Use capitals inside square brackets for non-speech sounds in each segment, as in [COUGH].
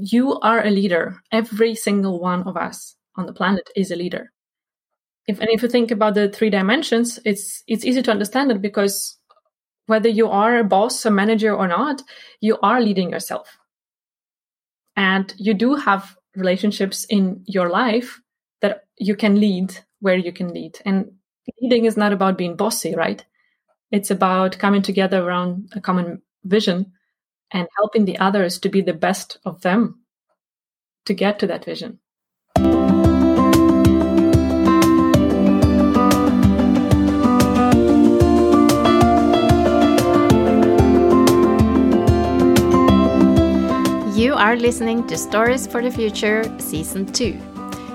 you are a leader. Every single one of us on the planet is a leader. If, and if you think about the three dimensions, it's it's easy to understand it because whether you are a boss, a manager or not, you are leading yourself. And you do have relationships in your life that you can lead where you can lead. And leading is not about being bossy, right? It's about coming together around a common vision and helping the others to be the best of them to get to that vision. You are listening to Stories for the Future Season 2.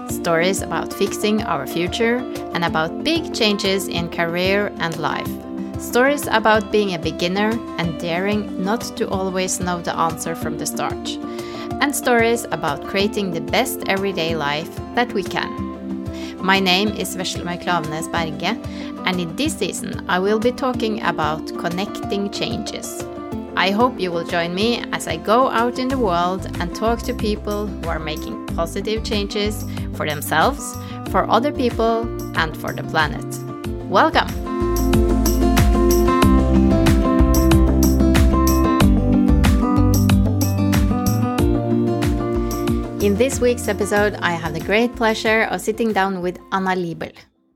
Stories about fixing our future and about big changes in career and life. Stories about being a beginner and daring not to always know the answer from the start. And stories about creating the best everyday life that we can. My name is Veslemøy Klaveness Berge, and in this season I will be talking about connecting changes. I hope you will join me as I go out in the world and talk to people who are making positive changes for themselves, for other people, and for the planet. Welcome! In this week's episode, I have the great pleasure of sitting down with Anna Liebel.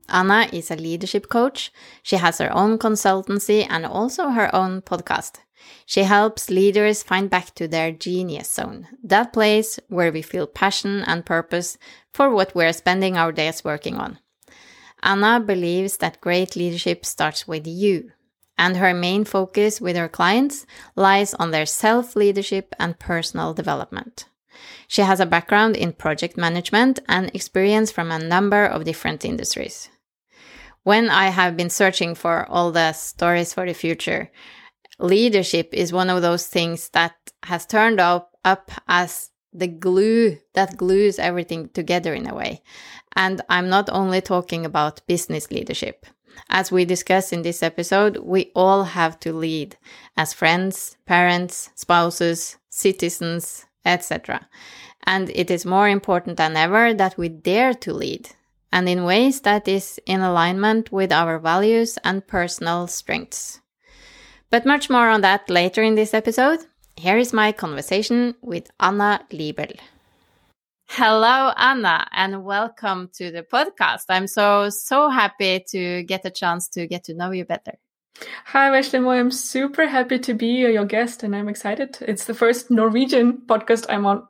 Anna is a leadership coach. She has her own consultancy and also her own podcast. She helps leaders find back to their genius zone, that place where we feel passion and purpose for what we're spending our days working on. Anna believes that great leadership starts with you, and her main focus with her clients lies on their self leadership and personal development. She has a background in project management and experience from a number of different industries. When I have been searching for all the stories for the future, leadership is one of those things that has turned up, up as the glue that glues everything together in a way. And I'm not only talking about business leadership. As we discuss in this episode, we all have to lead as friends, parents, spouses, citizens, etc. And it is more important than ever that we dare to lead and in ways that is in alignment with our values and personal strengths. But much more on that later in this episode. Here is my conversation with Anna Liebel. Hello, Anna, and welcome to the podcast. I'm so, so happy to get a chance to get to know you better. Hi, Veslemøy. I'm super happy to be your guest, and I'm excited. It's the first Norwegian podcast I'm on.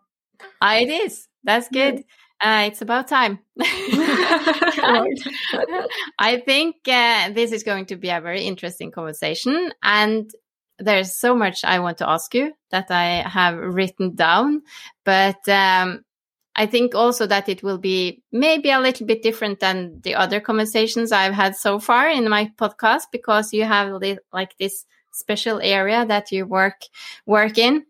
Ah, it is. That's good. Uh, it's about time. [LAUGHS] [LAUGHS] I think uh, this is going to be a very interesting conversation. And there's so much I want to ask you that I have written down. But um, I think also that it will be maybe a little bit different than the other conversations I've had so far in my podcast because you have like this special area that you work work in.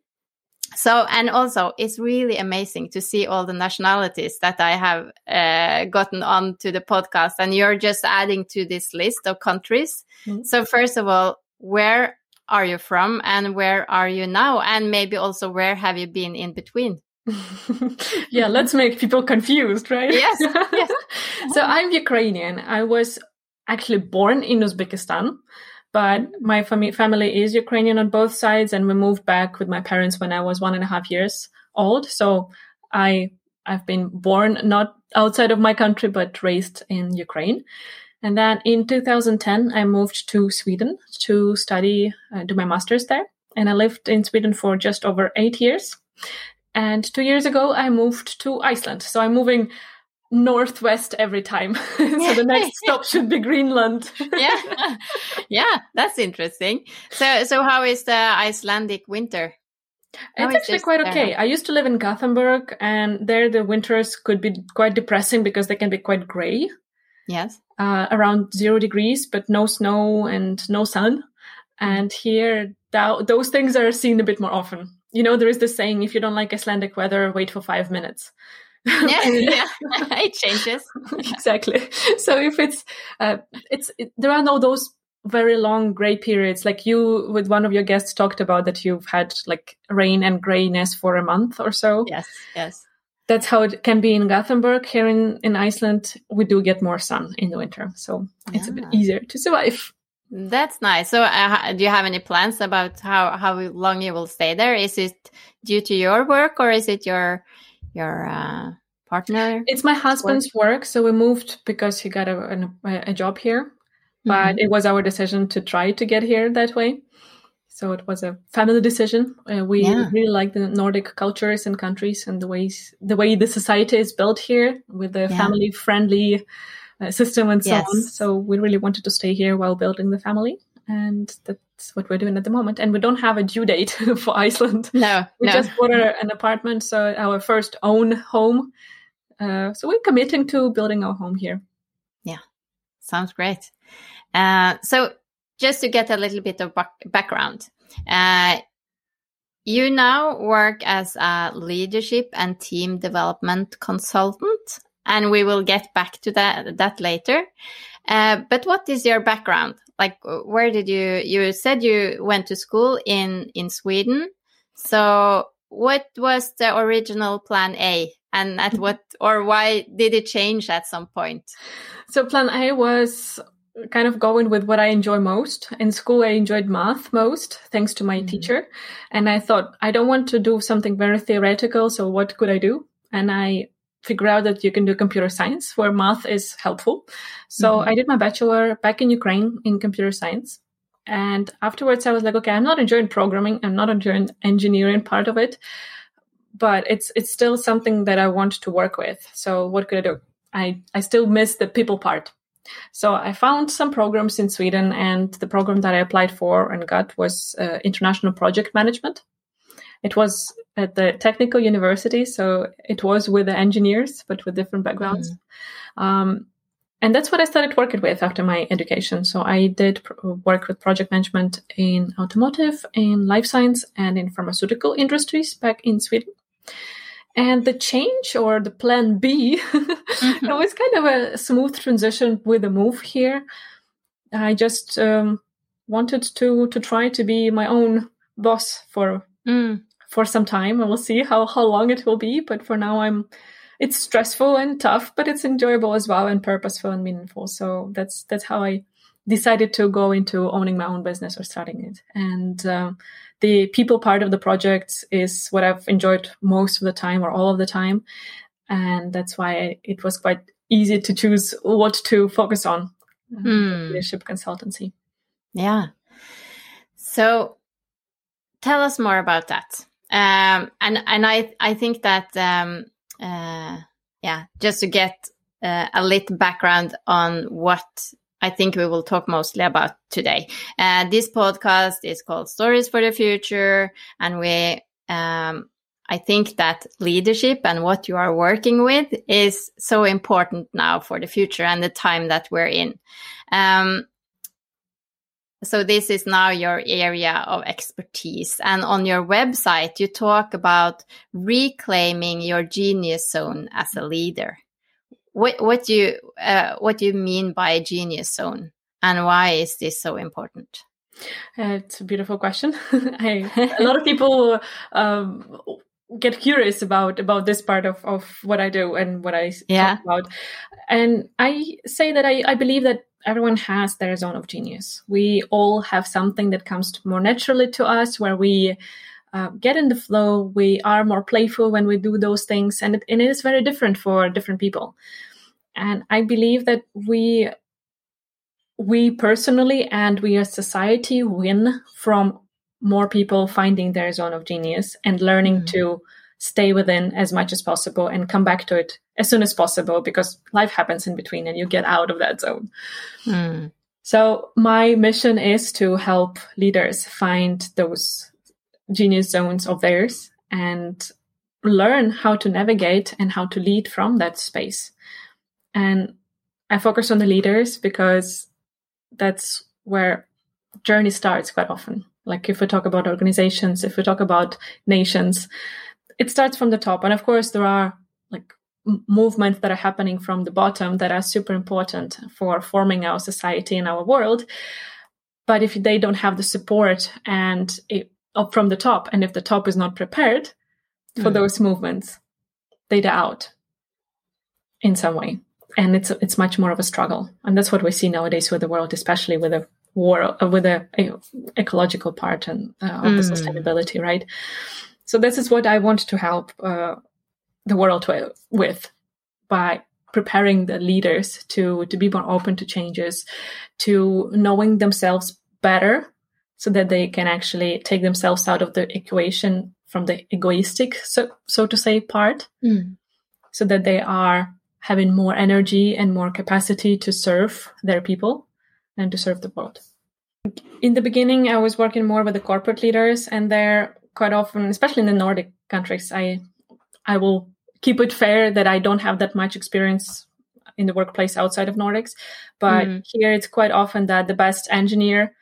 So and also it's really amazing to see all the nationalities that i have uh, gotten on to the podcast and you're just adding to this list of countries. Mm-hmm. so first of all where are you from and where are you now? And maybe also where have you been in between [LAUGHS] yeah let's make people confused right yes, yes. [LAUGHS] so i'm ukrainian i was actually born in uzbekistan but my fami- family is Ukrainian on both sides, and we moved back with my parents when I was one and a half years old. So I I've been born not outside of my country, but raised in Ukraine. And then in 2010, I moved to Sweden to study, uh, do my master's there. And I lived in Sweden for just over eight years. And two years ago, I moved to Iceland. So I'm moving northwest every time. [LAUGHS] so the next [LAUGHS] stop should be Greenland. [LAUGHS] yeah. Yeah, that's interesting. So so how is the Icelandic winter? How it's actually quite okay. I used to live in Gothenburg and there the winters could be quite depressing because they can be quite gray. Yes. Uh, around 0 degrees but no snow and no sun. And here th- those things are seen a bit more often. You know, there is this saying if you don't like Icelandic weather, wait for 5 minutes. [LAUGHS] Yeah, yeah. [LAUGHS] it changes. [LAUGHS] Exactly. So if it's uh, it's it, there are no those very long gray periods. Like you with one of your guests talked about that you've had like rain and grayness for a month or so. Yes yes. That's how it can be in gothenburg. Here in, in iceland we do get more sun in the winter. So it's a bit easier to survive that's nice so uh, do you have any plans about how how long you will stay there is it due to your work or is it your your uh, partner it's my husband's work? work so we moved because he got a, a, a job here but mm-hmm. it was our decision to try to get here that way. So it was a family decision. Uh, we yeah. really like the Nordic cultures and countries and the ways the way the society is built here with the yeah. family friendly uh, system and so yes. on. So we really wanted to stay here while building the family, and that's what we're doing at the moment. And we don't have a due date [LAUGHS] for Iceland. No, we no. just bought an apartment, so our first own home. Uh, so we're committing to building our home here. Yeah, sounds great. Uh, so just to get a little bit of background, uh, you now work as a leadership and team development consultant, and we will get back to that that later. Uh, but what is your background? Like, where did you? You said you went to school in in Sweden. So, what was the original plan A, and at what or why did it change at some point? So, plan A was kind of going with what I enjoy most. In school, I enjoyed math most, thanks to my mm-hmm. teacher. And I thought, I don't want to do something very theoretical. So what could I do? And I figured out that you can do computer science where math is helpful. So mm-hmm. I did my bachelor back in Ukraine in computer science. And afterwards, I was like, okay, I'm not enjoying programming. I'm not enjoying engineering part of it, but it's, it's still something that I want to work with. So what could I do? I, I still miss the people part. So I found some programs in Sweden, and the program that I applied for and got was uh, international project management. It was at the technical university, so it was with the engineers, but with different backgrounds. Mm. Um, and that's what I started working with after my education. So I did pr- work with project management in automotive, in life science, and in pharmaceutical industries back in Sweden. And the change or the plan B, [LAUGHS] mm-hmm. it was kind of a smooth transition with the move here. I just um, wanted to to try to be my own boss for mm. For some time. And we'll see how how long it will be. But for now, I'm. It's stressful and tough, but it's enjoyable as well and purposeful and meaningful. So that's that's how I decided to go into owning my own business or starting it. And um, the people part of the project is what I've enjoyed most of the time or all of the time. And that's why it was quite easy to choose what to focus on mm. leadership consultancy. Yeah. So tell us more about that. Um, and and I I think that um, uh, yeah, just to get uh, a little background on what I think we will talk mostly about today. Uh, this podcast is called Stories for the Future, and we, um, I think that leadership and what you are working with is so important now for the future and the time that we're in. Um, so this is now your area of expertise. And on your website, you talk about reclaiming your genius zone as a leader. What what do you uh, what do you mean by genius zone, and why is this so important? Uh, it's a beautiful question. [LAUGHS] I, a lot of people um, get curious about about this part of, of what I do and what I yeah. talk about. And I say that I, I believe that everyone has their zone of genius. We all have something that comes more naturally to us where we uh, get in the flow. We are more playful when we do those things, and it, and it is very different for different people. And I believe that we we personally and we as society win from more people finding their zone of genius and learning mm. to stay within as much as possible and come back to it as soon as possible because life happens in between and you get out of that zone. Mm. So my mission is to help leaders find those genius zones of theirs and learn how to navigate and how to lead from that space. And I focus on the leaders because that's where journey starts quite often. Like if we talk about organizations, if we talk about nations, it starts from the top. And of course, there are like movements that are happening from the bottom that are super important for forming our society and our world. But if they don't have the support and it, up from the top, and if the top is not prepared for mm. those movements, they die out in some way. And it's it's much more of a struggle, and that's what we see nowadays with the world, especially with the war uh, with the uh, ecological part and uh, of mm. the sustainability, right? So this is what I want to help uh, the world with by preparing the leaders to to be more open to changes, to knowing themselves better, so that they can actually take themselves out of the equation from the egoistic, so so to say, part, mm. so that they are having more energy and more capacity to serve their people and to serve the world. In the beginning, I was working more with the corporate leaders, and they're quite often, especially in the Nordic countries, I I will keep it fair that I don't have that much experience in the workplace outside of Nordics, but mm. here it's quite often that the best engineer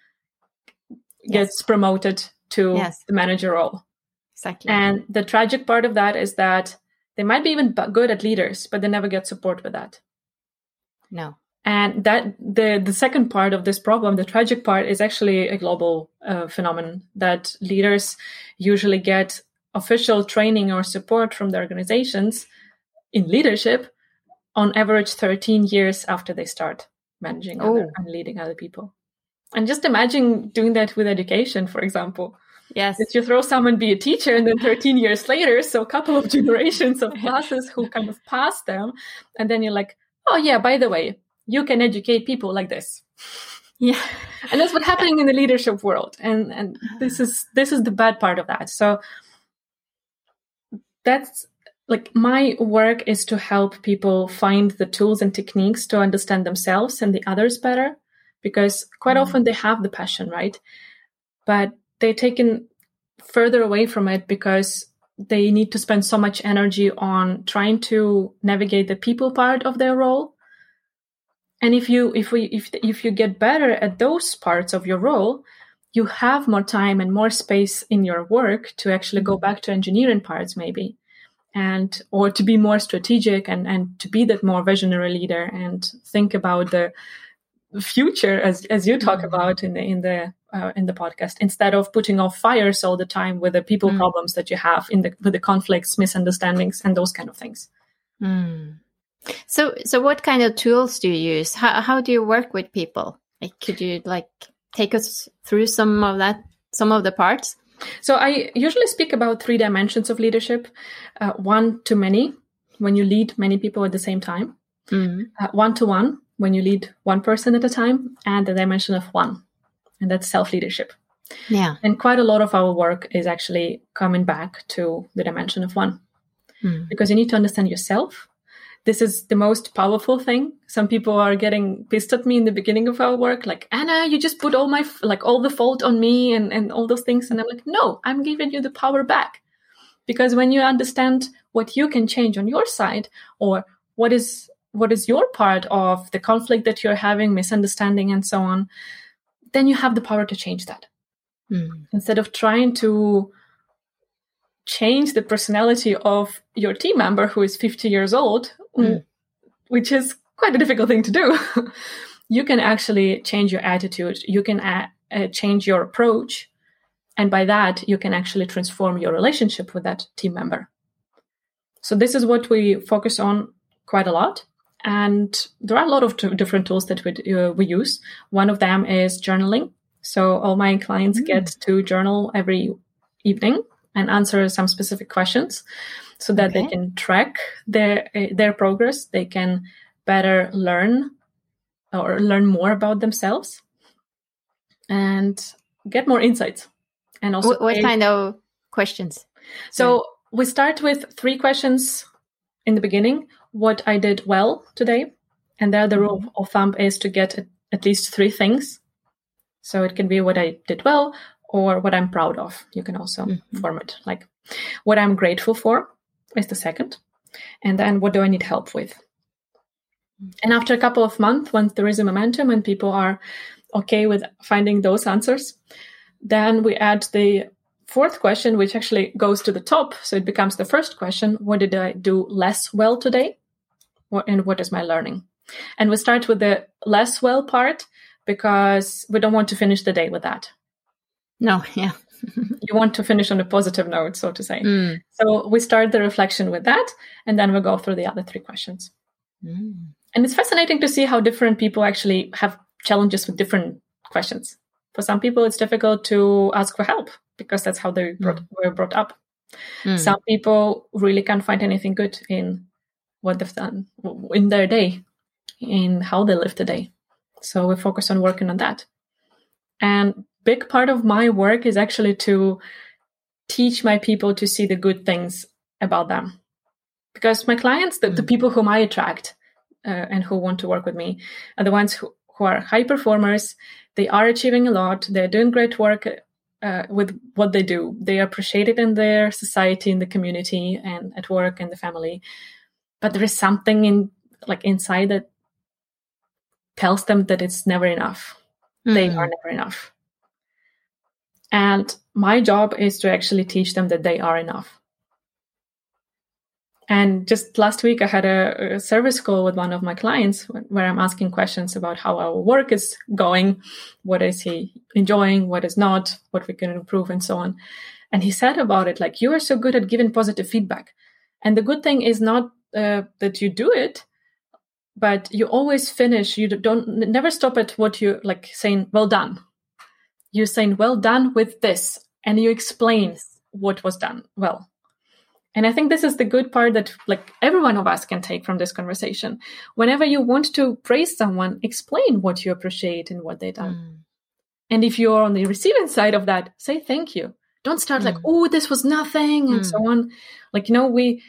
gets yes. promoted to yes. the manager role. Exactly. And the tragic part of that is that they might be even good at leaders, but they never get support with that. No. And that the the second part of this problem, the tragic part, is actually a global uh, phenomenon that leaders usually get official training or support from the organizations in leadership on average 13 years after they start managing oh. other, and leading other people. And just imagine doing that with education, for example. Yes. If you throw someone be a teacher and then 13 years later, so a couple of [LAUGHS] generations of [LAUGHS] classes who kind of pass them. And then you're like, oh yeah, by the way, you can educate people like this. [LAUGHS] Yeah. And that's what's happening in the leadership world. And and this is this is the bad part of that. So that's like my work is to help people find the tools and techniques to understand themselves and the others better because quite mm-hmm. often they have the passion right but they're taken further away from it because they need to spend so much energy on trying to navigate the people part of their role and if you if we if if you get better at those parts of your role you have more time and more space in your work to actually go mm-hmm. back to engineering parts maybe and or to be more strategic and and to be that more visionary leader and think about the future as as you talk mm-hmm. about in the in the uh, in the podcast instead of putting off fires all the time with the people mm. problems that you have in the with the conflicts misunderstandings and those kind of things mm. So so what kind of tools do you use how, how do you work with people like could you like take us through some of that some of the parts so I usually speak about three dimensions of leadership uh, one to many, when you lead many people at the same time, one to one, when you lead one person at a time, and the dimension of one, and that's self leadership. Yeah. And quite a lot of our work is actually coming back to the dimension of one. Mm. Because you need to understand yourself, this is the most powerful thing. Some people are getting pissed at me in the beginning of our work, like, Anna, you just put all my, like, all the fault on me and, and all those things. And I'm like, no, I'm giving you the power back. Because when you understand what you can change on your side or what is, what is your part of the conflict that you're having, misunderstanding and so on, then you have the power to change that. Mm. Instead of trying to change the personality of your team member who is 50 years old, mm. which is quite a difficult thing to do. [LAUGHS] you can actually change your attitude. You can uh, uh, change your approach. And by that, you can actually transform your relationship with that team member. So this is what we focus on quite a lot. And there are a lot of t- different tools that we, uh, we use. One of them is journaling. So all my clients mm. get to journal every evening and answer some specific questions so that okay. they can track their their progress they can better learn or learn more about themselves and get more insights and also what, what kind of questions so yeah. we start with three questions in the beginning what i did well today and there the rule of thumb is to get at least three things so it can be what i did well or what I'm proud of. You can also mm-hmm. form it like what I'm grateful for is the second. And then what do I need help with? And after a couple of months, once there is a momentum and people are okay with finding those answers, then we add the fourth question, which actually goes to the top. So it becomes the first question What did I do less well today? And what is my learning? And we start with the less well part because we don't want to finish the day with that. No, [LAUGHS] yeah. [LAUGHS] you want to finish on a positive note, so to say. Mm. So we start the reflection with that, and then we go through the other three questions. Mm. And it's fascinating to see how different people actually have challenges with different questions. For some people, it's difficult to ask for help because that's how they brought, were brought up. Mm. Some people really can't find anything good in what they've done in their day, in how they live today. So we focus on working on that. And big part of my work is actually to teach my people to see the good things about them. Because my clients, the, the people whom I attract uh, and who want to work with me, are the ones who, who are high performers. They are achieving a lot. They're doing great work uh, with what they do. They are appreciated in their society, in the community, and at work and the family. But there is something in like inside that tells them that it's never enough. They Mm. are never enough. And my job is to actually teach them that they are enough. And just last week, I had a, a service call with one of my clients where I'm asking questions about how our work is going, what is he enjoying, what is not, what we can improve, and so on. And he said about it, like, you are so good at giving positive feedback. And the good thing is not uh, that you do it, but you always finish. You don't never stop at what you like saying, well done. You're saying, well done with this. And you explain what was done well. And I think this is the good part that like every one of us can take from this conversation. Whenever you want to praise someone, explain what you appreciate and what they done. Mm. And if you're on the receiving side of that, say thank you. Don't start like, Mm. oh, this was nothing, and Mm. so on. Like you know, we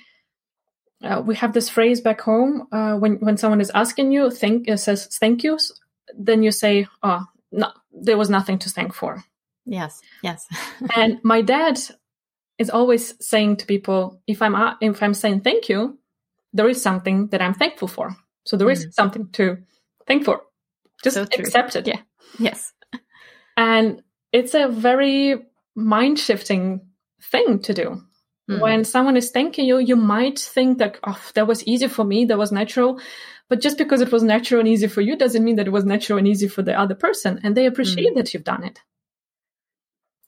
uh, we have this phrase back home uh, when when someone is asking you, thank uh, says thank you, then you say, oh, no, there was nothing to thank for. Yes, yes. [LAUGHS] and my dad is always saying to people, if I'm uh, if I'm saying thank you, there is something that I'm thankful for. So there is Mm. something to thank for. Just So accept it. Yeah. yes. [LAUGHS] And it's a very mind shifting thing to do. Mm. When someone is thanking you, you might think that, oh, that was easy for me, that was natural. But just because it was natural and easy for you doesn't mean that it was natural and easy for the other person. And they appreciate that you've done it.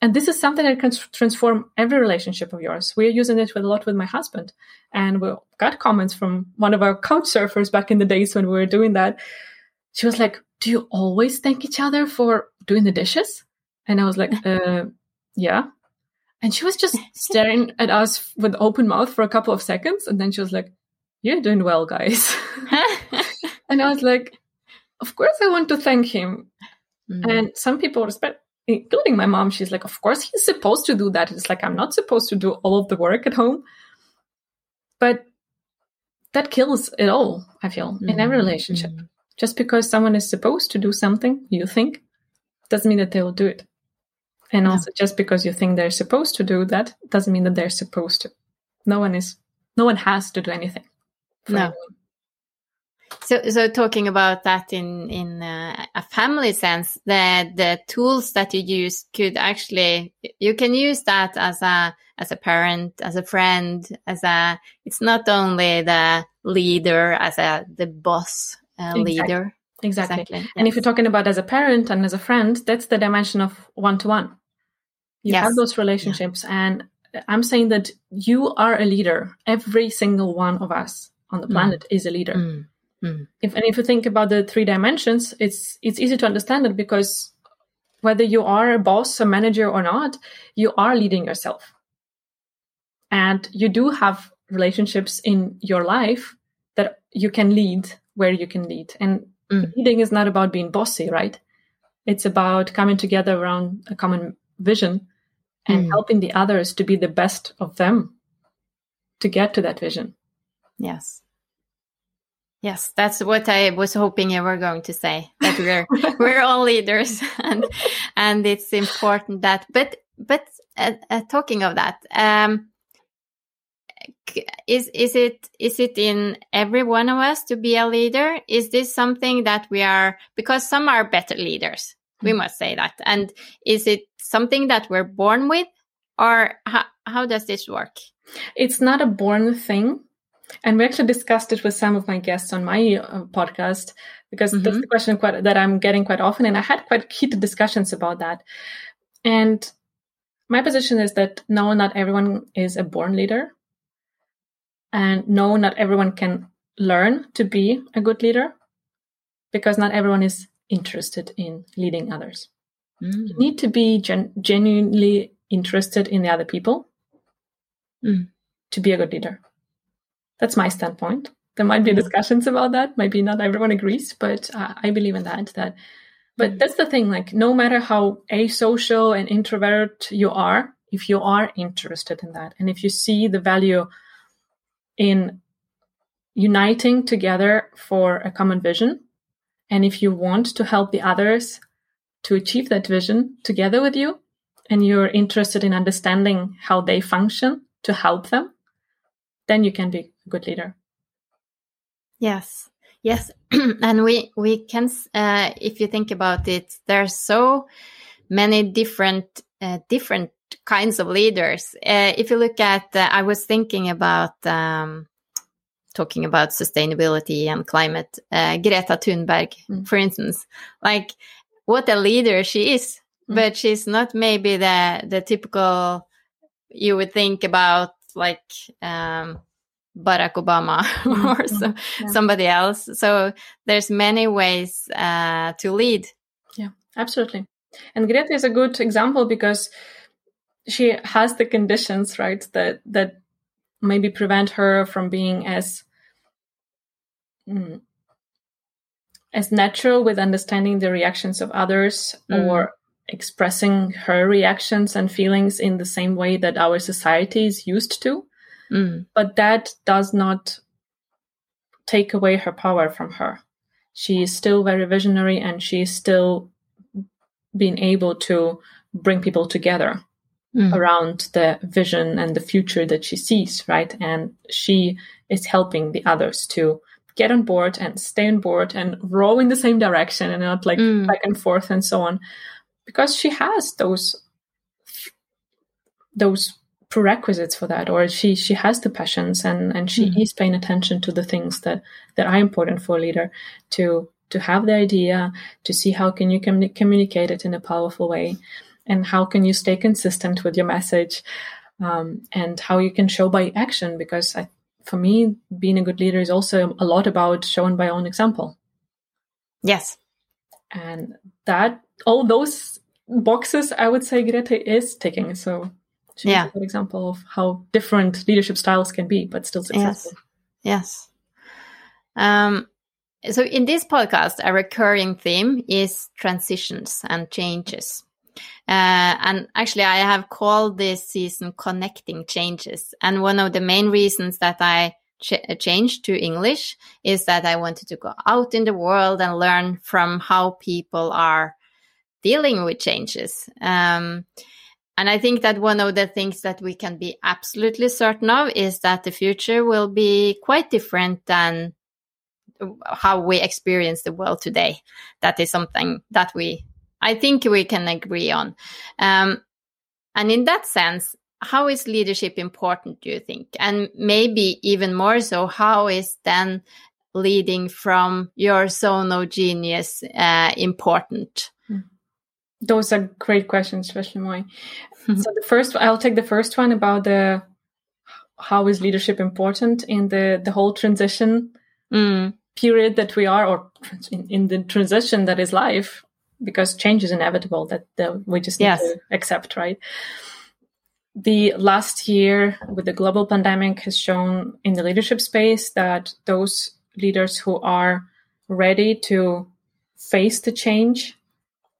And this is something that can transform every relationship of yours. We're using it with a lot with my husband. And we got comments from one of our couch surfers back in the days when we were doing that. She was like, Do you always thank each other for doing the dishes? And I was like, [LAUGHS] uh, Yeah. And she was just staring at us with open mouth for a couple of seconds. And then she was like, You're doing well, guys. [LAUGHS] and I was like, Of course, I want to thank him. Mm. And some people respect, including my mom, she's like, Of course, he's supposed to do that. It's like, I'm not supposed to do all of the work at home. But that kills it all, I feel, in every Mm, relationship. mm. Just because someone is supposed to do something, you think, doesn't mean that they will do it. And No. also, just because you think they're supposed to do that, doesn't mean that they're supposed to. No one is, no one has to do anything. No. anyone. So, so talking about that in in uh, a family sense, the the tools that you use could actually you can use that as a as a parent, as a friend, as a. It's not only the leader, as a the boss uh, Exactly. leader. Exactly. And if you're talking about as a parent and as a friend, that's the dimension of one to one. You Yes. have those relationships, and I'm saying that you are a leader. Every single one of us on the Mm. planet is a leader. Mm, mm, If and if you think about the three dimensions, it's it's easy to understand it because whether you are a boss, a manager, or not, you are leading yourself, and you do have relationships in your life that you can lead where you can lead and Mm. leading is not about being bossy, right? It's about coming together around a common vision and Mm. helping the others to be the best of them to get to that vision. Yes. Yes, that's what I was hoping you were going to say. That we're [LAUGHS] we're all leaders, [LAUGHS] and and it's important that. But but uh, uh, talking of that, um, is is it is it in every one of us to be a leader? Is this something that we are because some are better leaders? We must say that. And is it something that we're born with, or how how does this work? It's not a born thing. And we actually discussed it with some of my guests on my uh, podcast because mm-hmm. that's the question quite, that I'm getting quite often. And I had quite heated discussions about that. And my position is that no, not everyone is a born leader. And no, not everyone can learn to be a good leader because not everyone is interested in leading others. Mm. You need to be gen- genuinely interested in the other people mm. to be a good leader. That's my standpoint. There might be discussions about that. Maybe not everyone agrees, but uh, I believe in that. That, but that's the thing. Like, no matter how asocial and introvert you are, if you are interested in that, and if you see the value in uniting together for a common vision, and if you want to help the others to achieve that vision together with you, and you're interested in understanding how they function to help them, then you can be a good leader. Yes, yes, [CLEARS THROAT] and we we can. Uh, if you think about it, there's so many different uh, different kinds of leaders. Uh, if you look at, uh, I was thinking about um, talking about sustainability and climate. Uh, Greta Thunberg, mm. for instance, like what a leader she is, mm. but she's not maybe the the typical you would think about like um, Barack Obama [LAUGHS] mm-hmm. or so, yeah. somebody else. So there's many ways uh, to lead. Yeah, absolutely. And Greta is a good example because she has the conditions, right, that that maybe prevent her from being as mm, as natural with understanding the reactions of others mm. or expressing her reactions and feelings in the same way that our society is used to. Mm. But that does not take away her power from her. She is still very visionary and she is still being able to bring people together mm. around the vision and the future that she sees, right? And she is helping the others to get on board and stay on board and row in the same direction and not like mm. back and forth and so on because she has those those prerequisites for that or she she has the passions and and she mm. is paying attention to the things that that are important for a leader to to have the idea to see how can you com- communicate it in a powerful way and how can you stay consistent with your message um, and how you can show by action because I, for me being a good leader is also a lot about showing by own example yes and that all those boxes i would say greta is ticking so She's yeah. a good example of how different leadership styles can be, but still successful. Yes. yes. Um, so in this podcast, a recurring theme is transitions and changes. Uh, and actually, I have called this season Connecting Changes. And one of the main reasons that I ch changed to English is that I wanted to go out in the world and learn from how people are dealing with changes. Um, and I think that one of the things that we can be absolutely certain of is that the future will be quite different than how we experience the world today. That is something that we, I think we can agree on. Um, and in that sense, how is leadership important, do you think? And maybe even more so, how is then leading from your zone of genius uh, important? Those are great questions, especially mine. Mm-hmm. [LAUGHS] So the first, I'll take the first one about the how is leadership important in the the whole transition mm. period that we are, or in, in, the transition that is life, because change is inevitable. That, that we just need yes. to accept, right? The last year with the global pandemic has shown in the leadership space that those leaders who are ready to face the change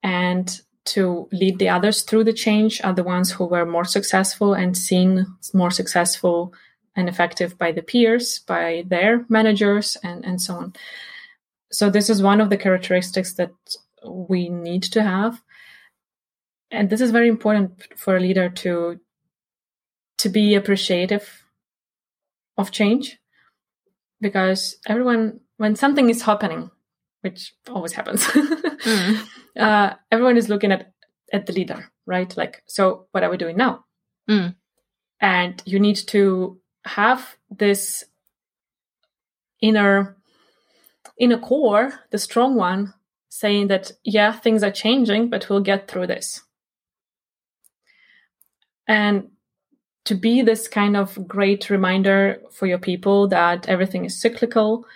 and to lead the others through the change are the ones who were more successful and seen more successful and effective by the peers, by their managers, and, and so on. So, this is one of the characteristics that we need to have. And this is very important for a leader to, to be appreciative of change because everyone, when something is happening, which always happens, [LAUGHS] mm uh, everyone is looking at at the leader, right? Like, so what are we doing now? Mm. And you need to have this inner inner core, the strong one, saying that yeah, things are changing, but we'll get through this. And to be this kind of great reminder for your people that everything is cyclical.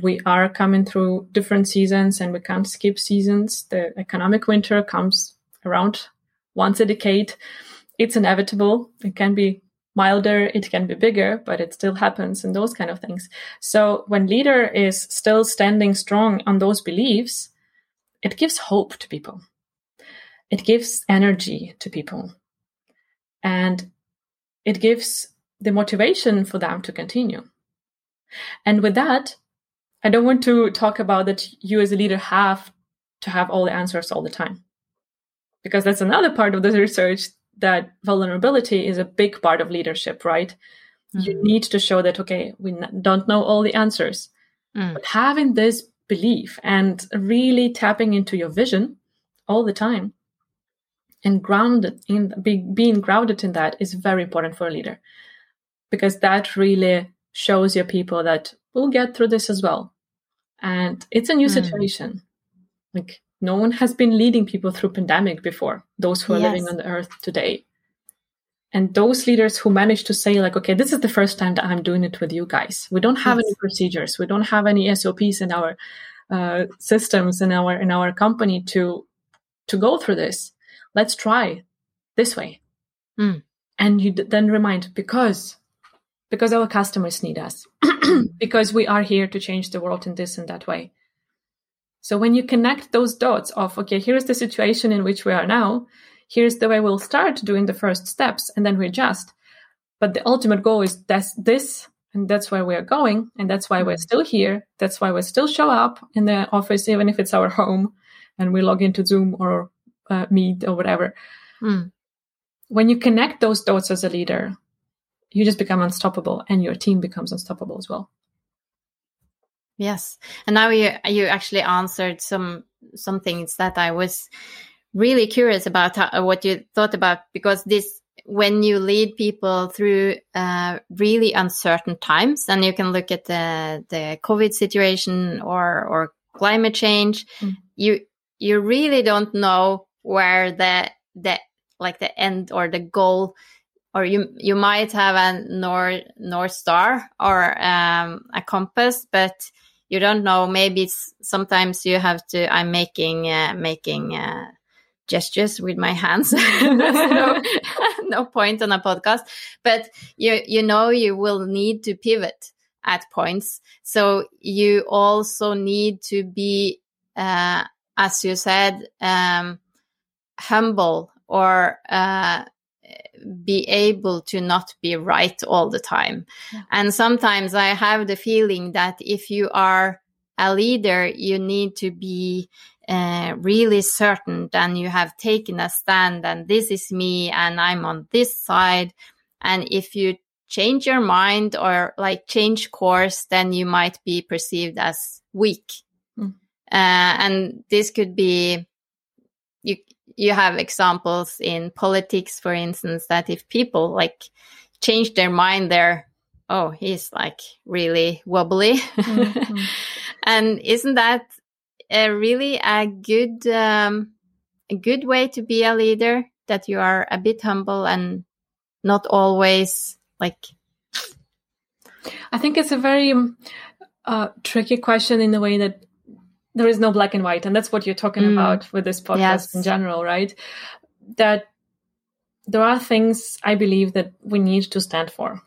We are coming through different seasons and we can't skip seasons. The economic winter comes around once a decade. It's inevitable. It can be milder, it can be bigger, but it still happens and those kind of things. So when leader is still standing strong on those beliefs, it gives hope to people. It gives energy to people. And it gives the motivation for them to continue. And with that, I don't want to talk about that you as a leader have to have all the answers all the time. Because that's another part of the research that vulnerability is a big part of leadership, right? Mm-hmm. You need to show that, okay, we don't know all the answers. Mm. But having this belief and really tapping into your vision all the time and grounded in be, being grounded in that is very important for a leader because that really shows your people that we'll get through this as well and it's a new mm. situation like no one has been leading people through pandemic before those who are yes. living on the earth today and those leaders who manage to say like okay this is the first time that i'm doing it with you guys we don't have yes. any procedures we don't have any sops in our uh, systems in our in our company to to go through this let's try this way mm. and you d- then remind because because our customers need us [CLEARS THROAT] because we are here to change the world in this and that way so when you connect those dots of, okay, here's the situation in which we are now, here's the way we'll start doing the first steps, and then we adjust. But the ultimate goal is that's this, and that's where we are going, and that's why we're still here. That's why we still show up in the office, even if it's our home, and we log into Zoom or uh, Meet or whatever. Mm. When you connect those dots as a leader, you just become unstoppable, and your team becomes unstoppable as well. Yes, and now you you actually answered some some things that I was really curious about how, what you thought about because this when you lead people through uh, really uncertain times, and you can look at the the COVID situation or or climate change, mm. you you really don't know where the the like the end or the goal or you you might have a north north star or um, a compass, but you don't know. Maybe sometimes you have to. I'm making uh, making uh, gestures with my hands. [LAUGHS] no, [LAUGHS] no point on a podcast, but you you know you will need to pivot at points. So you also need to be, uh, as you said, um, humble or uh, be able to not be right all the time. Yeah. And sometimes I have the feeling that if you are a leader, you need to be uh, really certain that you have taken a stand and this is me and I'm on this side. And if you change your mind or like change course, then you might be perceived as weak. Mm. Uh, and this could be you have examples in politics, for instance, that if people like change their mind, they're oh, he's like really wobbly. Mm-hmm. [LAUGHS] and isn't that a really a good um, a good way to be a leader? That you are a bit humble and not always like. I think it's a very uh, tricky question in the way that there is no black and white and that's what you're talking mm. about with this podcast yes. in general right that there are things i believe that we need to stand for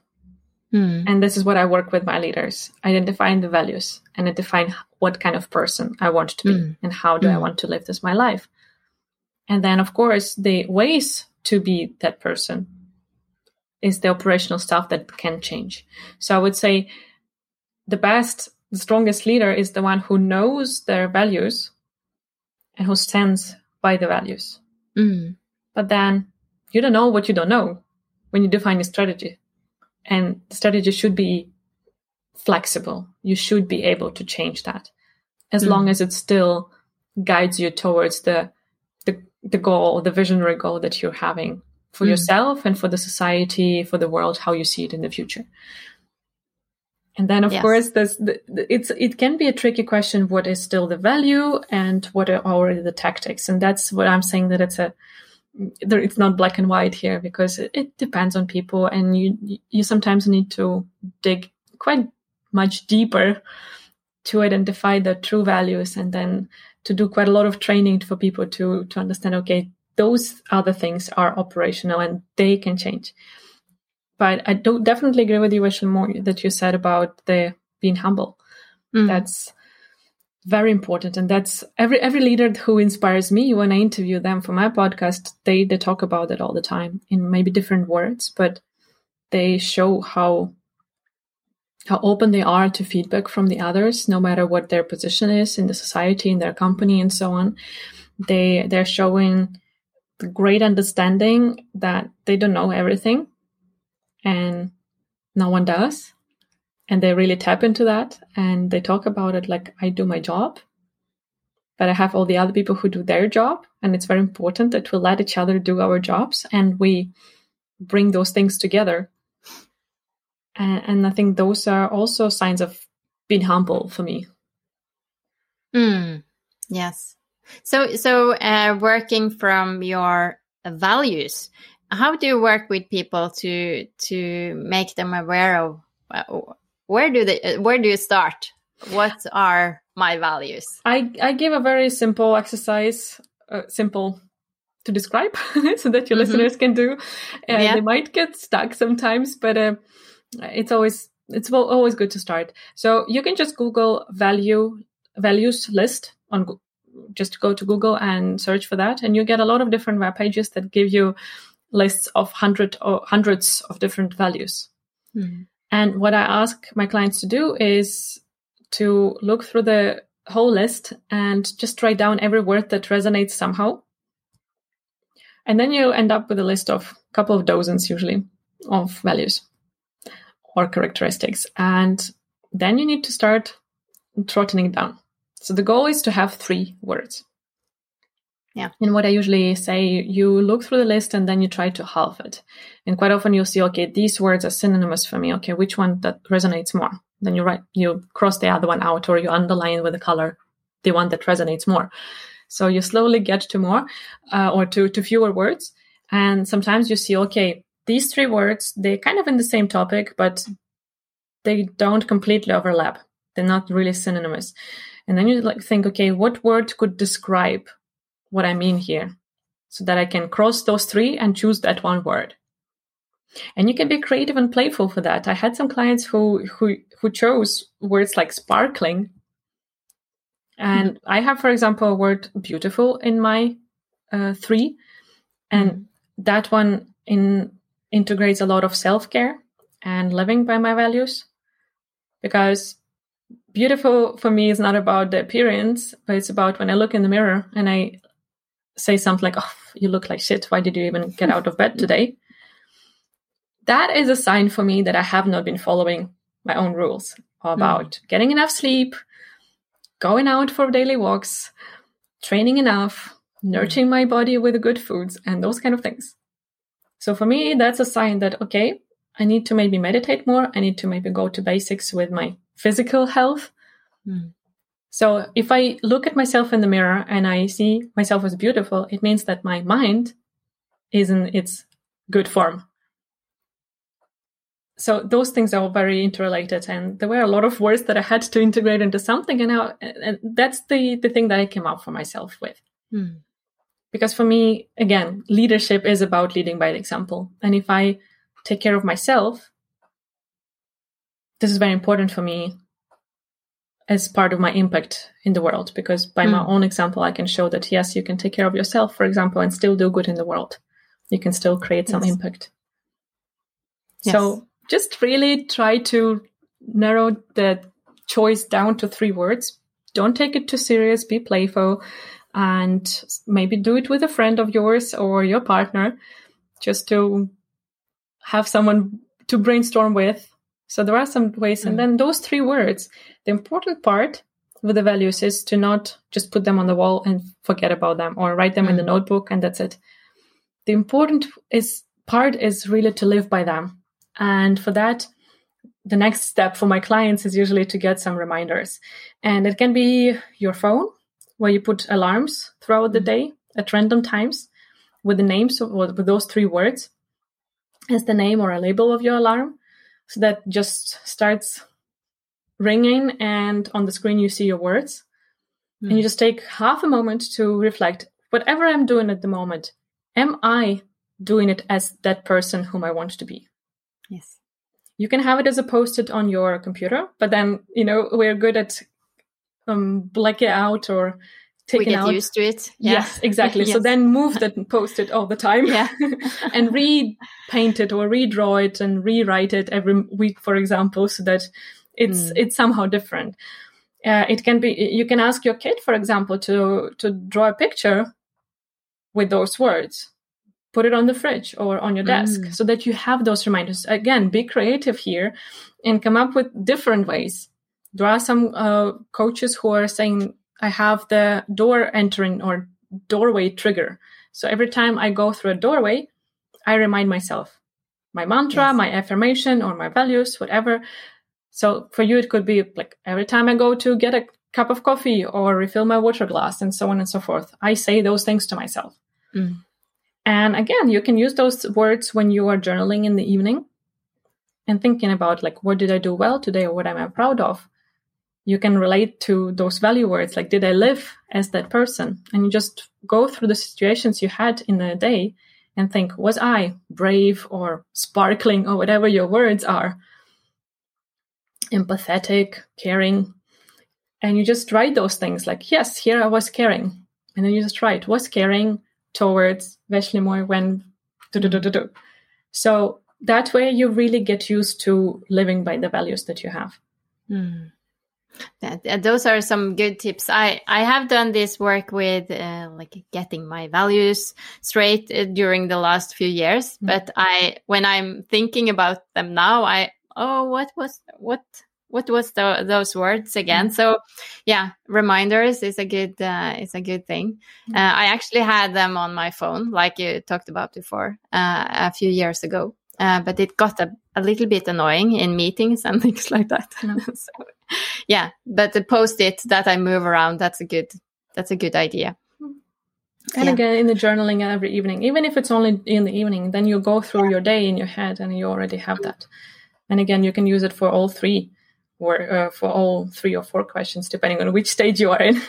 mm. and this is what i work with my leaders identifying the values and define what kind of person i want to be mm. and how do i mm. want to live this my life and then of course the ways to be that person is the operational stuff that can change so i would say the best the strongest leader is the one who knows their values and who stands by the values. Mm. But then you don't know what you don't know when you define a strategy. And the strategy should be flexible. You should be able to change that as mm. long as it still guides you towards the, the, the goal, the visionary goal that you're having for mm. yourself and for the society, for the world, how you see it in the future. And then, of Yes. course, there's the, it's it can be a tricky question. What is still the value, and what are already the tactics? And that's what I'm saying that it's a there, it's not black and white here because it, it depends on people, and you you sometimes need to dig quite much deeper to identify the true values, and then to do quite a lot of training for people to to understand. Okay, those other things are operational and they can change but I do definitely agree with you, Rachel, more that you said about the being humble. Mm. That's very important, and that's every every leader who inspires me when I interview them for my podcast. They they talk about it all the time in maybe different words, but they show how how open they are to feedback from the others, no matter what their position is in the society, in their company, and so on. They they're showing the great understanding that they don't know everything and no one does. And they really tap into that and they talk about it like i do my job but i have all the other people who do their job. And it's very important that we let each other do our jobs and we bring those things together. And, and i think those are also signs of being humble for me. Mm, yes. So, so uh, working from your values, how do you work with people to to make them aware of uh, where do they uh, where do you start? What are my values? i i give a very simple exercise uh, simple to describe [LAUGHS] so that your Mhm. listeners can do uh, Yeah. they might get stuck sometimes but uh, it's always it's al- always good to start so you can just google value values list on just go to google and search for that and you get a lot of different web pages that give you lists of hundred or hundreds of different values Mm. and what I ask my clients to do is to look through the whole list and just write down every word that resonates somehow. And then you end up with a list of a couple of dozens usually of values or characteristics. And then you need to start throttling down. So the goal is to have three words. Yeah. And what I usually say, you look through the list and then you try to halve it. And quite often you'll see, okay, these words are synonymous for me. Okay, which one that resonates more? Then you write, you cross the other one out or you underline with a color the one that resonates more. So you slowly get to more uh, or to, to fewer words. And sometimes you see, okay, these three words, they're kind of in the same topic, but they don't completely overlap. They're not really synonymous. And then you like think, okay, what word could describe what I mean here? So that I can cross those three and choose that one word. And you can be creative and playful for that. I had some clients who who who chose words like sparkling. And I have, for example, a word beautiful in my uh, three, and that one in integrates a lot of self care and living by my values, because beautiful for me is not about the appearance, but it's about when I look in the mirror and I say something like, "Oh, you look like shit. Why did you even get out of bed hmm. today?" That is a sign for me that I have not been following my own rules about hmm. getting enough sleep, going out for daily walks, training enough, hmm. nurturing my body with good foods, and those kind of things. So for me, that's a sign that, okay, I need to maybe meditate more. I need to maybe go to basics with my physical health. Mm. So if I look at myself in the mirror and I see myself as beautiful, it means that my mind is in its good form. So those things are all very interrelated, and there were a lot of words that I had to integrate into something, and, now, and that's the the thing that I came up for myself with. Mm. Because for me, again, leadership is about leading by example, and if I take care of myself, this is very important for me as part of my impact in the world. Because by my Mm. own example, I can show that yes, you can take care of yourself, for example, and still do good in the world. You can still create some Yes. impact. Yes. So just really try to narrow the choice down to three words. Don't take it too serious. Be playful and maybe do it with a friend of yours or your partner just to have someone to brainstorm with. So there are some ways. Mm. And then those three words, the important part with the values is to not just put them on the wall and forget about them or write them in the Mm. notebook and that's it. The important is part is really to live by them. And for that, the next step for my clients is usually to get some reminders. And it can be your phone, where you put alarms throughout the day at random times with the names of with those three words as the name or a label of your alarm. So that just starts ringing, and on the screen you see your words. Mm. And you just take half a moment to reflect whatever I'm doing at the moment, am I doing it as that person whom I want to be? Yes. You can have it as a post it on your computer, but then, you know, we're good at um, blacking out or taking we get out. used to it. Yeah. Yes, exactly. [LAUGHS] yes. So then move that post it all the time. Yeah. [LAUGHS] and repaint it or redraw it and rewrite it every week, for example, so that it's mm. it's somehow different. Uh, it can be you can ask your kid, for example, to to draw a picture with those words put it on the fridge or on your desk mm. so that you have those reminders again be creative here and come up with different ways there are some uh, coaches who are saying i have the door entering or doorway trigger so every time i go through a doorway i remind myself my mantra yes. my affirmation or my values whatever so for you it could be like every time i go to get a cup of coffee or refill my water glass and so on and so forth i say those things to myself mm. and again you can use those words when you are journaling in the evening and thinking about like what did i do well today or what am i proud of you can relate to those value words like did i live as that person? And you just go through the situations you had in the day and think was i brave or sparkling or whatever your words are? Empathetic caring. And you just write those things like yes here i was caring. And then you just write was caring towards Veshlimoi when so that way you really get used to living by the values that you have. Mm. That, those are some good tips. I, I have done this work with uh, like getting my values straight uh, during the last few years. Mm-hmm. But I, when I'm thinking about them now, I, oh, what was, what, what was the, those words again? Mm-hmm. So yeah, reminders is a good, uh, is a good thing. Mm-hmm. Uh, I actually had them on my phone, like you talked about before, uh, a few years ago. Uh, but it got a, a little bit annoying in meetings and [LAUGHS] things like that. [LAUGHS] so, yeah, but the post-it that I move around, that's a good, that's a good idea. And yeah. again, in the journaling every evening, even if it's only in the evening, then you go through your day in your head and you already have that. And again, you can use it for all three or uh, for all three or four questions, depending on which stage you are in.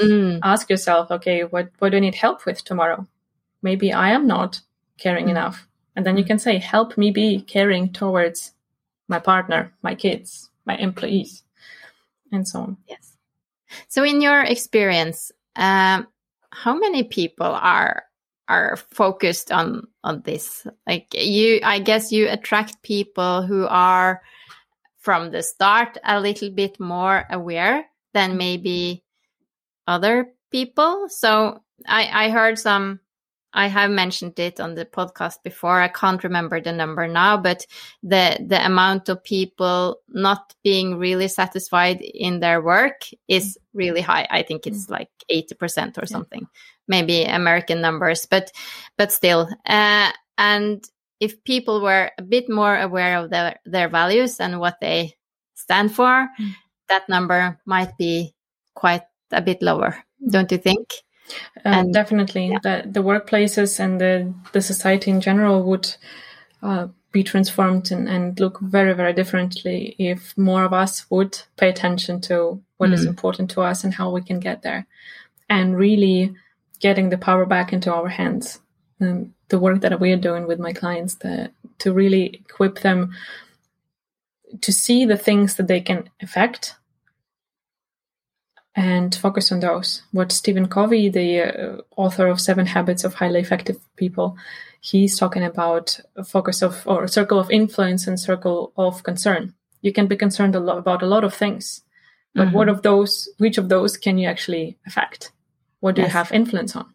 Mm. [LAUGHS] Ask yourself, okay, what, what do I need help with tomorrow? Maybe I am not caring mm. enough and then you can say, help me be caring towards my partner, my kids, my employees, and so on. Yes. So, in your experience, um, how many people are are focused on on this? Like you, I guess you attract people who are from the start a little bit more aware than maybe other people. So, I I heard some I have mentioned it on the podcast before. I can't remember the number now, but the the amount of people not being really satisfied in their work is really high. I think it's like 80% or something. Yeah. Maybe American numbers, but but still. Uh, and if people were a bit more aware of their their values and what they stand for, mm. that number might be quite a bit lower, don't you think? Uh, and definitely, yeah. the the workplaces and the the society in general would uh, be transformed and, and look very very differently if more of us would pay attention to what mm. is important to us and how we can get there, and really getting the power back into our hands. Um, the work that we are doing with my clients, the, to really equip them to see the things that they can affect and focus on those. What Stephen Covey, the uh, author of Seven Habits of Highly Effective People, he's talking about a focus of or circle of influence and circle of concern. You can be concerned a lot about a lot of things, but mm-hmm. what of those? Which of those can you actually affect? What do yes. you have influence on?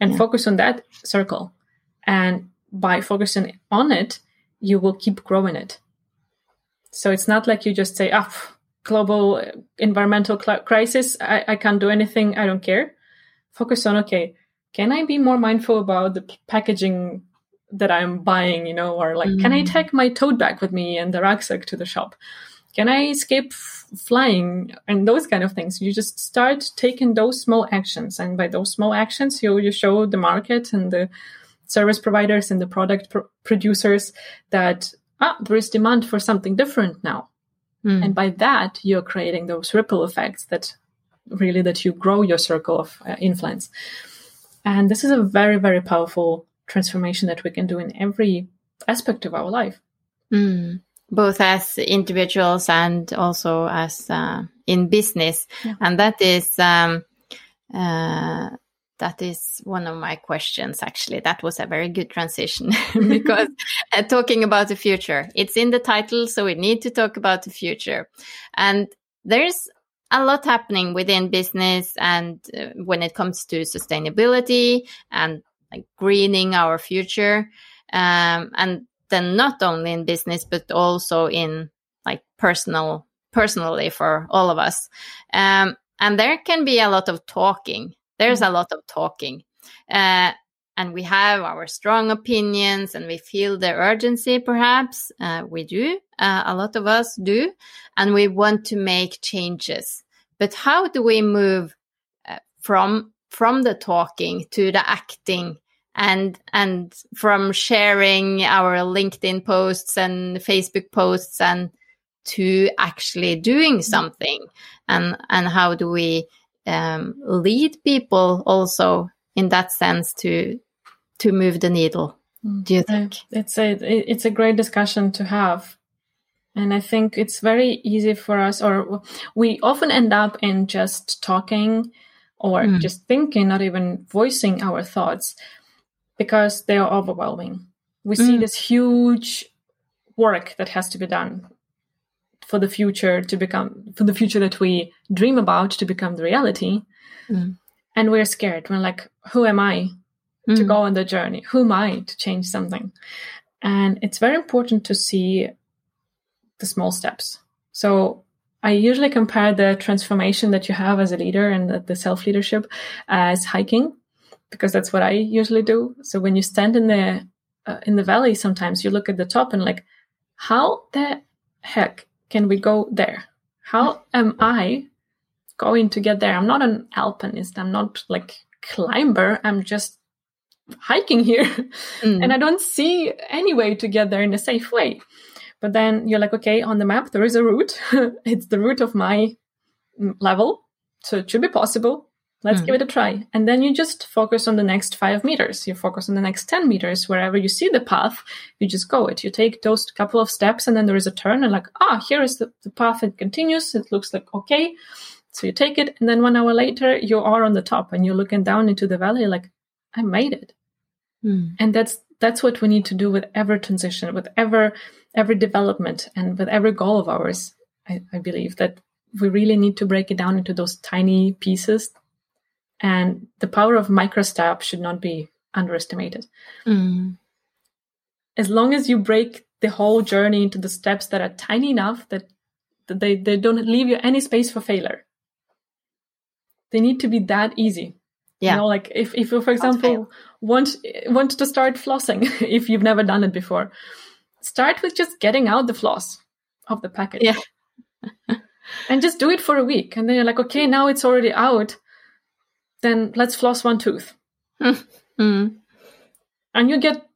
And yeah. focus on that circle. And by focusing on it, you will keep growing it. So it's not like you just say, "Ah." Oh, global environmental crisis, I, I can't do anything. I don't care. Focus on okay, can I be more mindful about the packaging that I'm buying, you know, or like, mm. can I mm. take my tote bag with me and the rucksack to the shop? Can I escape f- flying and those kind of things? You just start taking those small actions. And by those small actions, you, you show the market and the service providers and the product producers that ah, there is demand for something different now. Mm. And by that, you're creating those ripple effects that really that you grow your circle of uh, influence. And this is a very, very powerful transformation that we can do in every aspect of our life. Mm. Both as individuals and also as uh, in business. Yeah. And that is, um, uh, that is one of my questions actually. That was a very good transition [LAUGHS] [LAUGHS] because uh, talking about the future. It's in the title so we need to talk about the future. And there's a lot happening within business and uh, when it comes to sustainability and like greening our future. Um, and then not only in business but also in like personal personally for all of us. Um, and there can be a lot of talking there's a lot of talking. Uh, and we have our strong opinions and we feel the urgency, perhaps. Uh, we do. Uh, a lot of us do. And we want to make changes. But how do we move uh, from from the talking to the acting and and from sharing our linkedin posts and facebook posts and to actually doing something and and how do we um, lead people also in that sense to to move the needle do you think? It's a it's a great discussion to have. And i think it's very easy for us or we often end up in just talking or mm. just thinking not even voicing our thoughts because they are overwhelming. We mm. see this huge work that has to be done for the future to become for the future that we dream about to become the reality. Mm. and we're scared. We're like who am i mm. to go on the journey? Who am i to change something? And it's very important to see the small steps. So i usually compare the transformation that you have as a leader and the, the self leadership as hiking because that's what i usually do. So when you stand in the uh, in the valley sometimes you look at the top and like how the heck can we go there? How am I going to get there? I'm not an alpinist. I'm not like climber. I'm just hiking here mm. and I don't see any way to get there in a safe way. But then you're like, okay, on the map, there is a route. [LAUGHS] it's the route of my level. So it should be possible. Let's mm. give it a try. And then you just focus on the next five meters. You focus on the next 10 meters. Wherever you see the path, you just go it. You take those couple of steps and then there is a turn and like, ah, here is the, the path. It continues. It looks like okay. So you take it. And then one hour later, you are on the top and you're looking down into the valley like, I made it. Mm. And that's, that's what we need to do with every transition, with every, every development and with every goal of ours. I, I believe that we really need to break it down into those tiny pieces and the power of micro step should not be underestimated. Mm. As long as you break the whole journey into the steps that are tiny enough that, that they, they don't leave you any space for failure. They need to be that easy. Yeah. You know, like if, if you, for example, want, want to start flossing, [LAUGHS] if you've never done it before, start with just getting out the floss of the package. Yeah. and just do it for a week. And then you're like, okay, now it's already out then let's floss one tooth. mm. And you get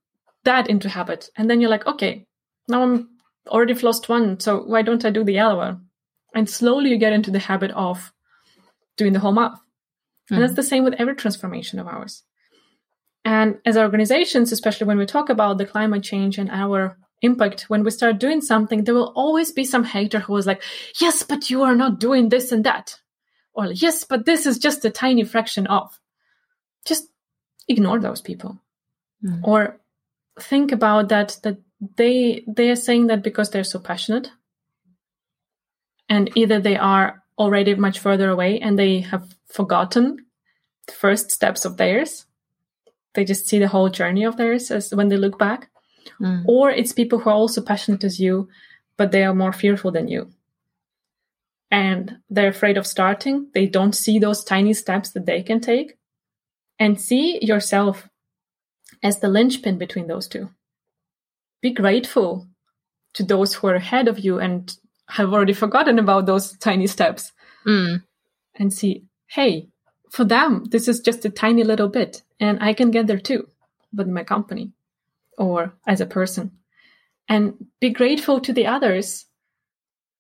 that into habit. And then you're like, okay, now I'm already flossed one, so why don't I do the other one? And slowly you get into the habit of doing the whole mouth. Mm. And that's the same with every transformation of ours. And as organizations, especially when we talk about the climate change and our impact, when we start doing something, there will always be some hater who is like, yes, but you are not doing this and that or like, yes, but this is just a tiny fraction of. Just ignore those people. Mm. Or think about that that they they are saying that because they're so passionate. And either they are already much further away and they have forgotten the first steps of theirs. They just see the whole journey of theirs as when they look back. Mm. Or it's people who are also passionate as you, but they are more fearful than you and they're afraid of starting. They don't see those tiny steps that they can take. And see yourself as the linchpin between those two. Be grateful to those who are ahead of you and have already forgotten about those tiny steps Mm. and see, hey, for them, this is just a tiny little bit and I can get there too with my company or as a person. And be grateful to the others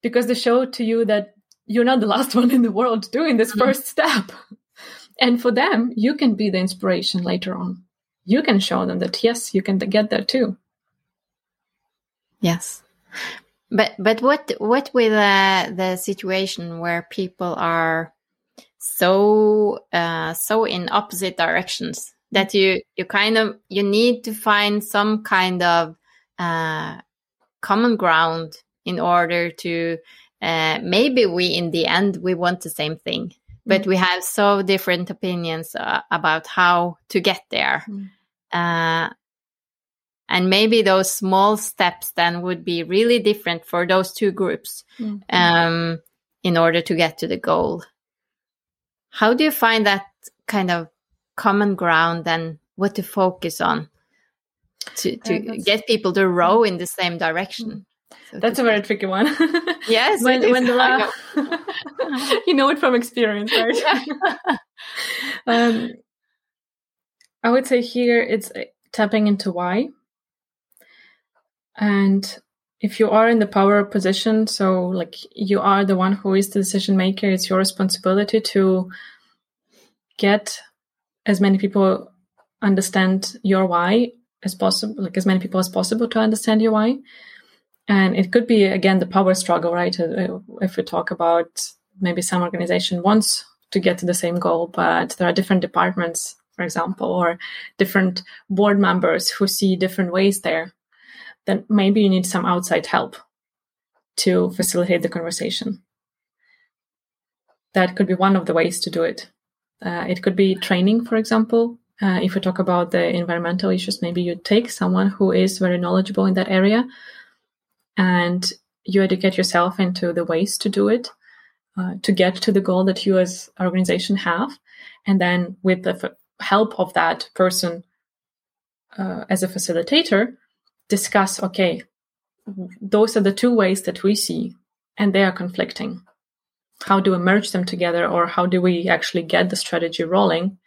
because they show to you that you're not the last [LAUGHS] one in the world doing this first step. And for them, you can be the inspiration later on. You can show them that, yes, you can get there too. Yes. But but what what with uh, the situation where people are so uh, so in opposite directions that you you kind of you need to find some kind of uh, common ground in order to uh, maybe we in the end we want the same thing but we have so different opinions uh, about how to get there. Mm. uh, and maybe those small steps then would be really different for those two groups Mm. um, in order to get to the goal. How do you find that kind of common ground and what to focus on to, to Uh, get people to row in the same direction so That's a very tricky one. [LAUGHS] Yes, when, when the I la- [LAUGHS] you know it from experience, right? [LAUGHS] um, I would say here it's uh, tapping into why. And if you are in the power position, so like you are the one who is the decision maker, it's your responsibility to get as many people understand your why as possible, like as many people as possible to understand your why. And it could be again the power struggle, right? Uh, If we talk about maybe some organization wants to get to the same goal, but there are different departments, for example, or different board members who see different ways there, then maybe you need some outside help to facilitate the conversation. That could be one of the ways to do it. Uh, it could be training, for example. Uh, if we talk about the environmental issues, maybe you take someone who is very knowledgeable in that area and you educate yourself into the ways to do it uh, to get to the goal that you as an organization have. And then with the f- help of that person uh, as a facilitator discuss okay those are the two ways that we see and they are conflicting. How do we merge them together or how do we actually get the strategy rolling?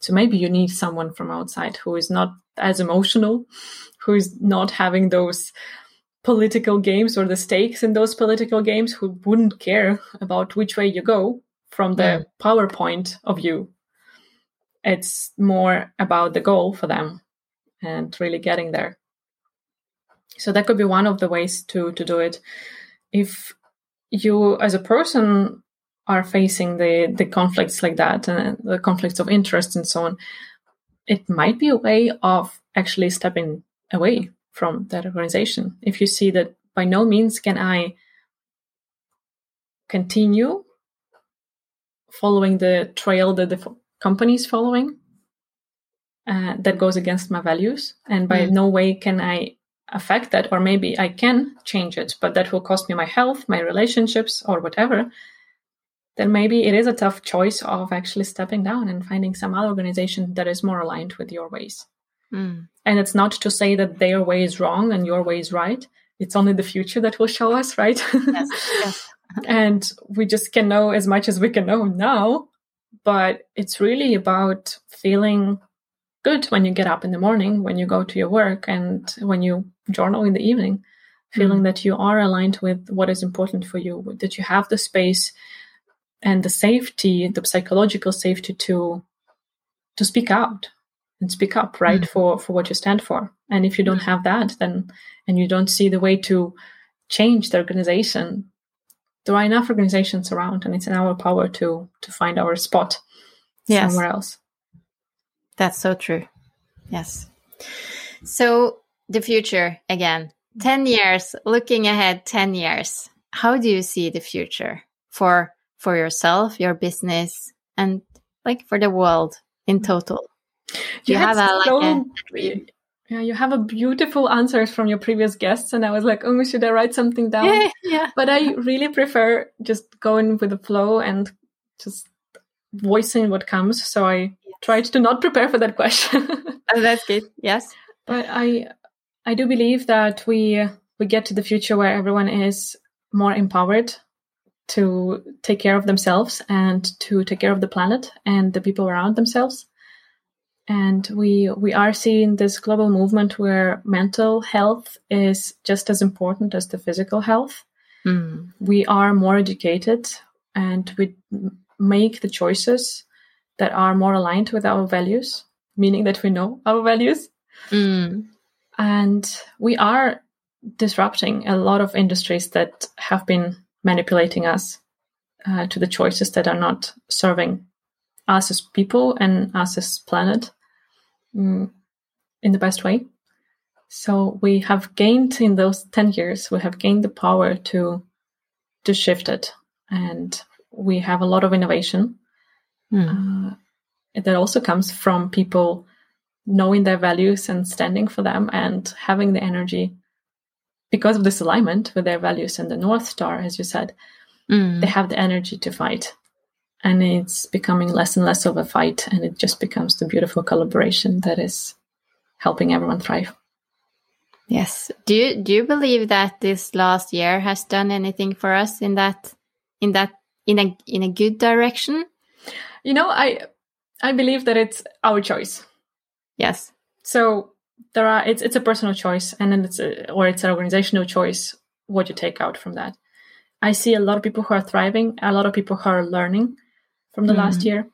So maybe you need someone from outside who is not as emotional who is not having those political games or the stakes in those political games who wouldn't care about which way you go from the Yeah. PowerPoint of you. It's more about the goal for them and really getting there. So that could be one of the ways to, to do it. If you as a person are facing the, the conflicts like that and the conflicts of interest and so on, it might be a way of actually stepping away from that organization. If you see that by no means can I continue following the trail that the f- company is following uh, that goes against my values, and by Mm. no way can I affect that, or maybe I can change it, but that will cost me my health, my relationships, or whatever. Then maybe it is a tough choice of actually stepping down and finding some other organization that is more aligned with your ways. Mm. And it's not to say that their way is wrong and your way is right. It's only the future that will show us, right? Yes, yes. [LAUGHS] and we just can know as much as we can know now. But it's really about feeling good when you get up in the morning, when you go to your work, and when you journal in the evening, feeling Mm. that you are aligned with what is important for you, that you have the space and the safety, the psychological safety to to speak out and speak up, right, Mm. for for what you stand for. And if you don't have that, then and you don't see the way to change the organization, there are enough organizations around, and it's in our power to to find our spot Yes. somewhere else. That's so true. Yes. So the future again, 10 years, looking ahead 10 years. How do you see the future for for yourself, your business and like for the world in total? Do you, have a like so- a? Yeah, you have a beautiful answers from your previous guests, and I was like, oh, should I write something down? Yeah, yeah. But I really prefer just going with the flow and just voicing what comes. So I tried to not prepare for that question. [LAUGHS] oh, that's good. Yes, but I I do believe that we we get to the future where everyone is more empowered to take care of themselves and to take care of the planet and the people around themselves. And we we are seeing this global movement where mental health is just as important as the physical health. Mm. We are more educated and we make the choices that are more aligned with our values, meaning that we know our values. Mm. And we are disrupting a lot of industries that have been manipulating us uh, to the choices that are not serving us as people and us as planet mm, in the best way. So we have gained in those 10 years, we have gained the power to to shift it. And we have a lot of innovation mm. uh, that also comes from people knowing their values and standing for them and having the energy because of this alignment with their values and the North Star, as you said, mm. they have the energy to fight. And it's becoming less and less of a fight, and it just becomes the beautiful collaboration that is helping everyone thrive. Yes. Do you do you believe that this last year has done anything for us in that in that in a in a good direction? You know, I I believe that it's our choice. Yes. So there are it's it's a personal choice and then it's a, or it's an organizational choice what you take out from that i see a lot of people who are thriving a lot of people who are learning from the mm. last year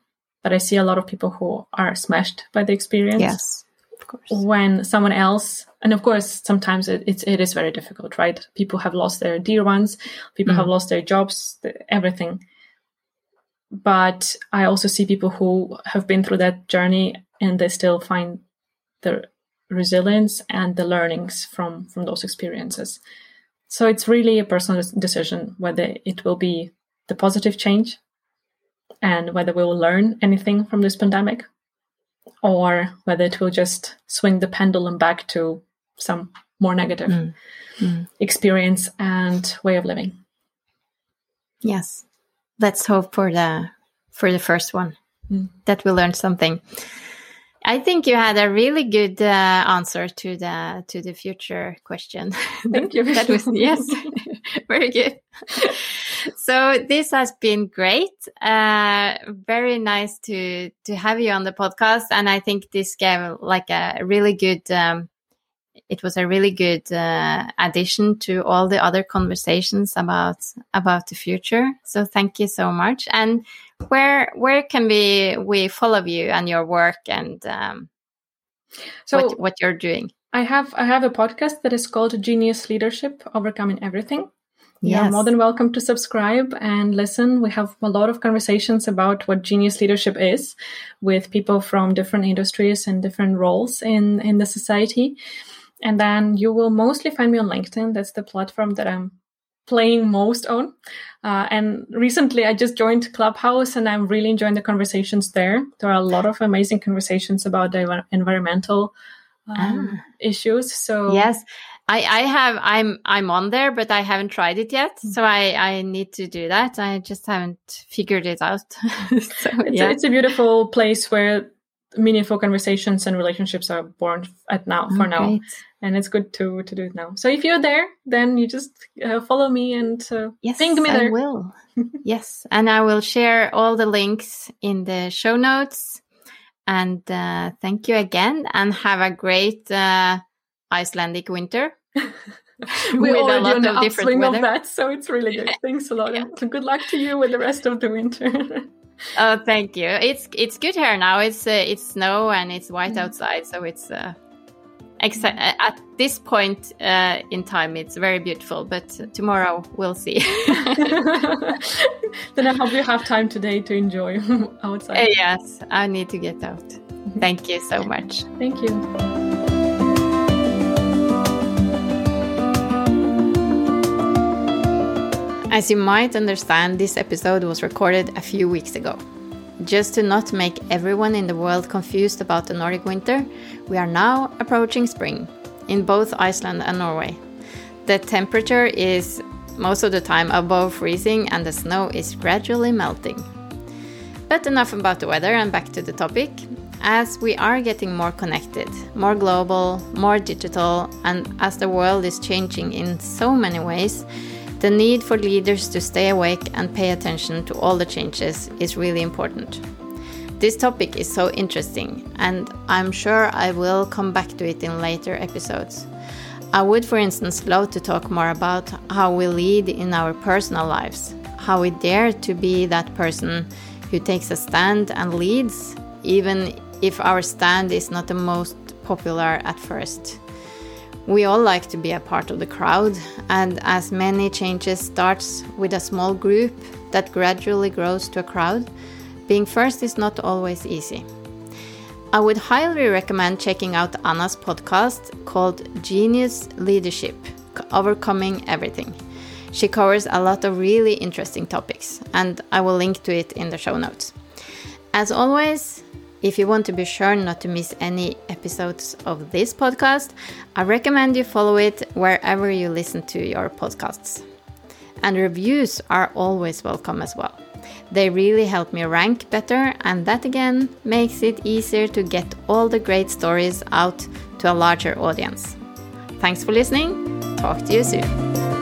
but i see a lot of people who are smashed by the experience. Yes of course. When someone else and of course sometimes it, it's it is very difficult right? People have lost their dear ones people mm. have lost their jobs everything. But i also see people who have been through that journey and they still find their resilience and the learnings from from those experiences. So it's really a personal decision whether it will be the positive change and whether we will learn anything from this pandemic or whether it will just swing the pendulum back to some more negative mm. Mm. experience and way of living yes let's hope for the for the first one mm. that we learn something I think you had a really good uh, answer to the to the future question. [LAUGHS] Thank you. that was yes, [LAUGHS] [LAUGHS] very good. So this has been great. Uh, very nice to to have you on the podcast, and I think this gave like a really good. Um, it was a really good uh, addition to all the other conversations about about the future. So thank you so much, and where where can we we follow you and your work and um, so what, what you're doing? I have I have a podcast that is called Genius Leadership: Overcoming Everything. Yes. You're more than welcome to subscribe and listen. We have a lot of conversations about what genius leadership is with people from different industries and different roles in, in the society. And then you will mostly find me on LinkedIn. That's the platform that I'm playing most on. Uh, and recently I just joined Clubhouse and I'm really enjoying the conversations there. There are a lot of amazing conversations about the environmental um, ah. issues. So yes, I, I have, I'm, I'm on there, but I haven't tried it yet. Mm. So I, I need to do that. I just haven't figured it out. [LAUGHS] so, it's, yeah. a, it's a beautiful place where meaningful conversations and relationships are born at now for now great. and it's good to to do it now so if you're there then you just uh, follow me and uh, yes ping me there I will [LAUGHS] yes and i will share all the links in the show notes and uh, thank you again and have a great uh, icelandic winter [LAUGHS] we already on the upswing of that so it's really good thanks a lot yeah. good luck to you with the rest of the winter [LAUGHS] oh, thank you. It's it's good here now. It's uh, it's snow and it's white mm. outside, so it's uh, uh at this point uh, in time, it's very beautiful. But tomorrow we'll see. [LAUGHS] then I hope you have time today to enjoy outside. Uh, yes, I need to get out. Thank you so much. Thank you. As you might understand, this episode was recorded a few weeks ago. Just to not make everyone in the world confused about the Nordic winter, we are now approaching spring in both Iceland and Norway. The temperature is most of the time above freezing and the snow is gradually melting. But enough about the weather and back to the topic. as we are getting more connected, more global, more digital, and as the world is changing in so many ways, the need for leaders to stay awake and pay attention to all the changes is really important. This topic is so interesting, and I'm sure I will come back to it in later episodes. I would, for instance, love to talk more about how we lead in our personal lives, how we dare to be that person who takes a stand and leads, even if our stand is not the most popular at first. We all like to be a part of the crowd, and as many changes starts with a small group that gradually grows to a crowd, being first is not always easy. I would highly recommend checking out Anna's podcast called Genius Leadership Overcoming Everything. She covers a lot of really interesting topics, and I will link to it in the show notes. As always, if you want to be sure not to miss any episodes of this podcast, I recommend you follow it wherever you listen to your podcasts. And reviews are always welcome as well. They really help me rank better, and that again makes it easier to get all the great stories out to a larger audience. Thanks for listening. Talk to you soon.